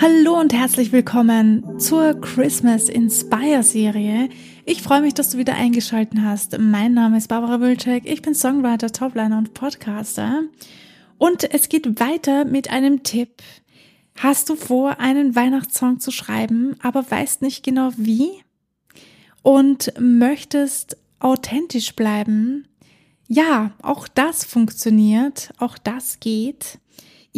Hallo und herzlich willkommen zur Christmas Inspire Serie. Ich freue mich, dass du wieder eingeschaltet hast. Mein Name ist Barbara Wilczek. Ich bin Songwriter, Topliner und Podcaster. Und es geht weiter mit einem Tipp. Hast du vor, einen Weihnachtssong zu schreiben, aber weißt nicht genau wie? Und möchtest authentisch bleiben? Ja, auch das funktioniert, auch das geht.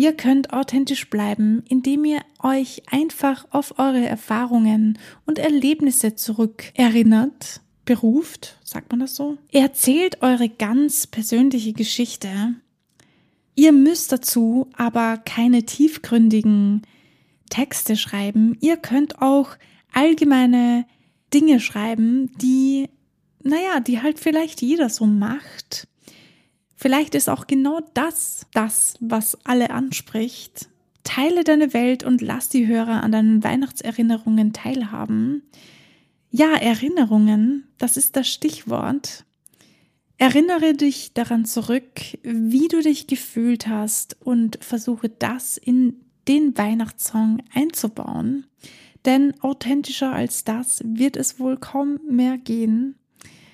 Ihr könnt authentisch bleiben, indem ihr euch einfach auf eure Erfahrungen und Erlebnisse zurückerinnert, beruft, sagt man das so? Erzählt eure ganz persönliche Geschichte. Ihr müsst dazu aber keine tiefgründigen Texte schreiben. Ihr könnt auch allgemeine Dinge schreiben, die, naja, die halt vielleicht jeder so macht. Vielleicht ist auch genau das das, was alle anspricht. Teile deine Welt und lass die Hörer an deinen Weihnachtserinnerungen teilhaben. Ja, Erinnerungen, das ist das Stichwort. Erinnere dich daran zurück, wie du dich gefühlt hast und versuche das in den Weihnachtssong einzubauen. Denn authentischer als das wird es wohl kaum mehr gehen.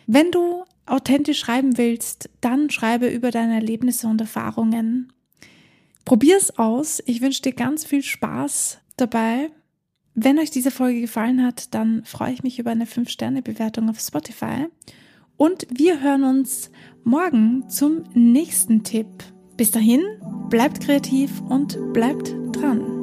Wenn du authentisch schreiben willst, dann schreibe über deine Erlebnisse und Erfahrungen. Probier's aus. Ich wünsche dir ganz viel Spaß dabei. Wenn euch diese Folge gefallen hat, dann freue ich mich über eine 5-Sterne-Bewertung auf Spotify. Und wir hören uns morgen zum nächsten Tipp. Bis dahin, bleibt kreativ und bleibt dran.